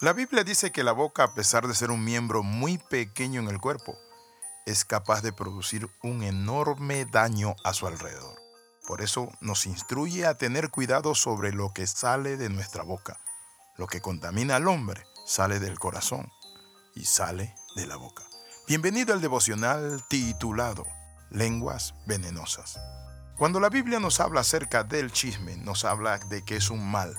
La Biblia dice que la boca, a pesar de ser un miembro muy pequeño en el cuerpo, es capaz de producir un enorme daño a su alrededor. Por eso nos instruye a tener cuidado sobre lo que sale de nuestra boca. Lo que contamina al hombre sale del corazón y sale de la boca. Bienvenido al devocional titulado Lenguas Venenosas. Cuando la Biblia nos habla acerca del chisme, nos habla de que es un mal.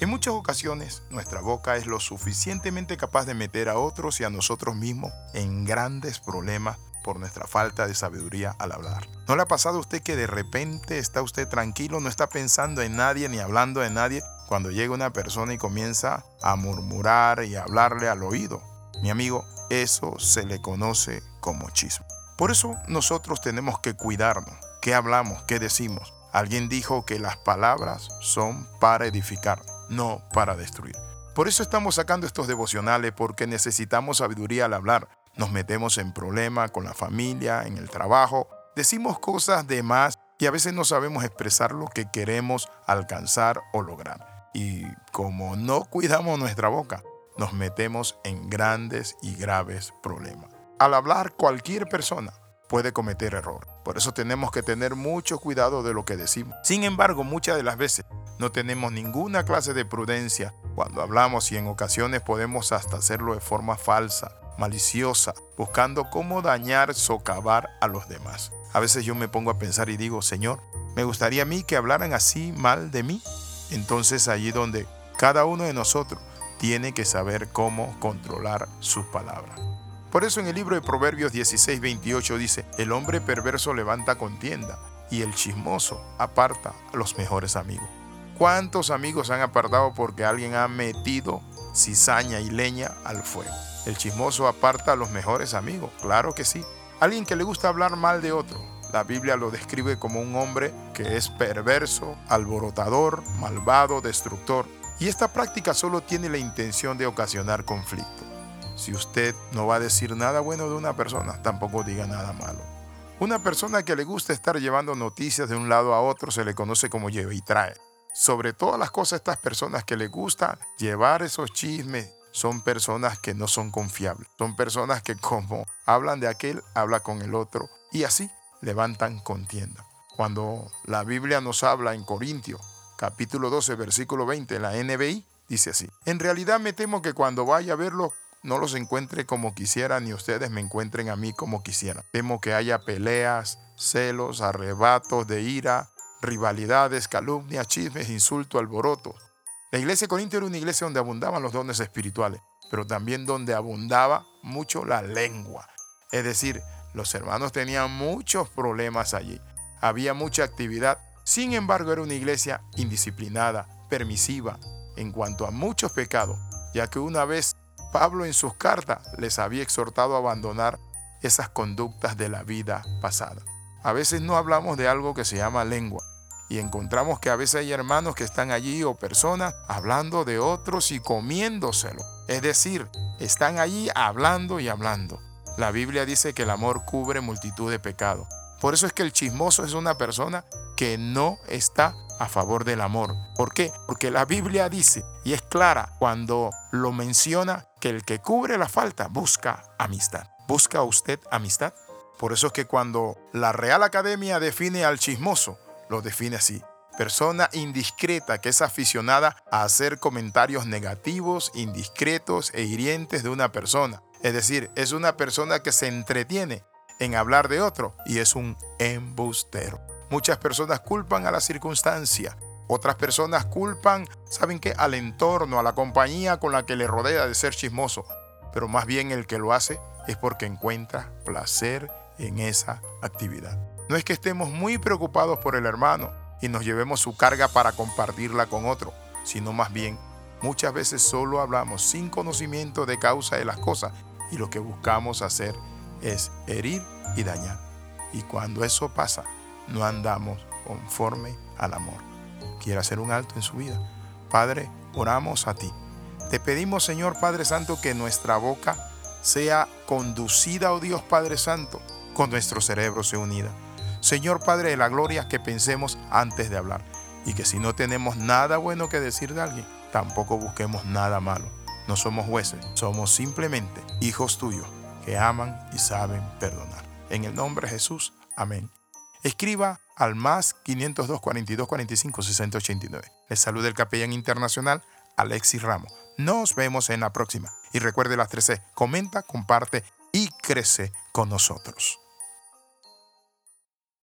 En muchas ocasiones, nuestra boca es lo suficientemente capaz de meter a otros y a nosotros mismos en grandes problemas por nuestra falta de sabiduría al hablar. ¿No le ha pasado a usted que de repente está usted tranquilo, no está pensando en nadie ni hablando de nadie cuando llega una persona y comienza a murmurar y a hablarle al oído? Mi amigo, eso se le conoce como chisme. Por eso nosotros tenemos que cuidarnos. ¿Qué hablamos? ¿Qué decimos? Alguien dijo que las palabras son para edificar, no para destruir. Por eso estamos sacando estos devocionales porque necesitamos sabiduría al hablar nos metemos en problemas con la familia, en el trabajo, decimos cosas de más y a veces no sabemos expresar lo que queremos alcanzar o lograr. Y como no cuidamos nuestra boca, nos metemos en grandes y graves problemas. Al hablar cualquier persona puede cometer error. Por eso tenemos que tener mucho cuidado de lo que decimos. Sin embargo, muchas de las veces no tenemos ninguna clase de prudencia cuando hablamos y en ocasiones podemos hasta hacerlo de forma falsa maliciosa, buscando cómo dañar, socavar a los demás. A veces yo me pongo a pensar y digo, Señor, me gustaría a mí que hablaran así mal de mí. Entonces allí donde cada uno de nosotros tiene que saber cómo controlar sus palabras. Por eso en el libro de Proverbios 16, 28 dice, el hombre perverso levanta contienda y el chismoso aparta a los mejores amigos. ¿Cuántos amigos han apartado porque alguien ha metido cizaña y leña al fuego? El chismoso aparta a los mejores amigos, claro que sí. Alguien que le gusta hablar mal de otro. La Biblia lo describe como un hombre que es perverso, alborotador, malvado, destructor. Y esta práctica solo tiene la intención de ocasionar conflicto. Si usted no va a decir nada bueno de una persona, tampoco diga nada malo. Una persona que le gusta estar llevando noticias de un lado a otro se le conoce como lleva y trae. Sobre todas las cosas, estas personas que le gusta llevar esos chismes son personas que no son confiables. Son personas que como hablan de aquel, habla con el otro y así levantan contienda. Cuando la Biblia nos habla en Corintios, capítulo 12, versículo 20, la NBI, dice así. En realidad me temo que cuando vaya a verlos no los encuentre como quisiera, ni ustedes me encuentren a mí como quisieran. Temo que haya peleas, celos, arrebatos de ira, rivalidades, calumnias, chismes, insultos, alborotos la iglesia de Corinto era una iglesia donde abundaban los dones espirituales, pero también donde abundaba mucho la lengua. Es decir, los hermanos tenían muchos problemas allí. Había mucha actividad. Sin embargo, era una iglesia indisciplinada, permisiva en cuanto a muchos pecados, ya que una vez Pablo en sus cartas les había exhortado a abandonar esas conductas de la vida pasada. A veces no hablamos de algo que se llama lengua, y encontramos que a veces hay hermanos que están allí o personas hablando de otros y comiéndoselo. Es decir, están allí hablando y hablando. La Biblia dice que el amor cubre multitud de pecados. Por eso es que el chismoso es una persona que no está a favor del amor. ¿Por qué? Porque la Biblia dice, y es clara cuando lo menciona, que el que cubre la falta busca amistad. ¿Busca usted amistad? Por eso es que cuando la Real Academia define al chismoso, lo define así. Persona indiscreta que es aficionada a hacer comentarios negativos, indiscretos e hirientes de una persona. Es decir, es una persona que se entretiene en hablar de otro y es un embustero. Muchas personas culpan a la circunstancia. Otras personas culpan, ¿saben qué? Al entorno, a la compañía con la que le rodea de ser chismoso. Pero más bien el que lo hace es porque encuentra placer en esa actividad. No es que estemos muy preocupados por el hermano y nos llevemos su carga para compartirla con otro, sino más bien muchas veces solo hablamos sin conocimiento de causa de las cosas y lo que buscamos hacer es herir y dañar. Y cuando eso pasa, no andamos conforme al amor. Quiere hacer un alto en su vida. Padre, oramos a ti. Te pedimos, Señor Padre Santo, que nuestra boca sea conducida, oh Dios Padre Santo, con nuestro cerebro se unida Señor Padre de la Gloria, que pensemos antes de hablar y que si no tenemos nada bueno que decir de alguien, tampoco busquemos nada malo. No somos jueces, somos simplemente hijos tuyos que aman y saben perdonar. En el nombre de Jesús, amén. Escriba al más 502 42 45 60 89. Les saluda el capellán internacional Alexis Ramos. Nos vemos en la próxima. Y recuerde las 13. Comenta, comparte y crece con nosotros.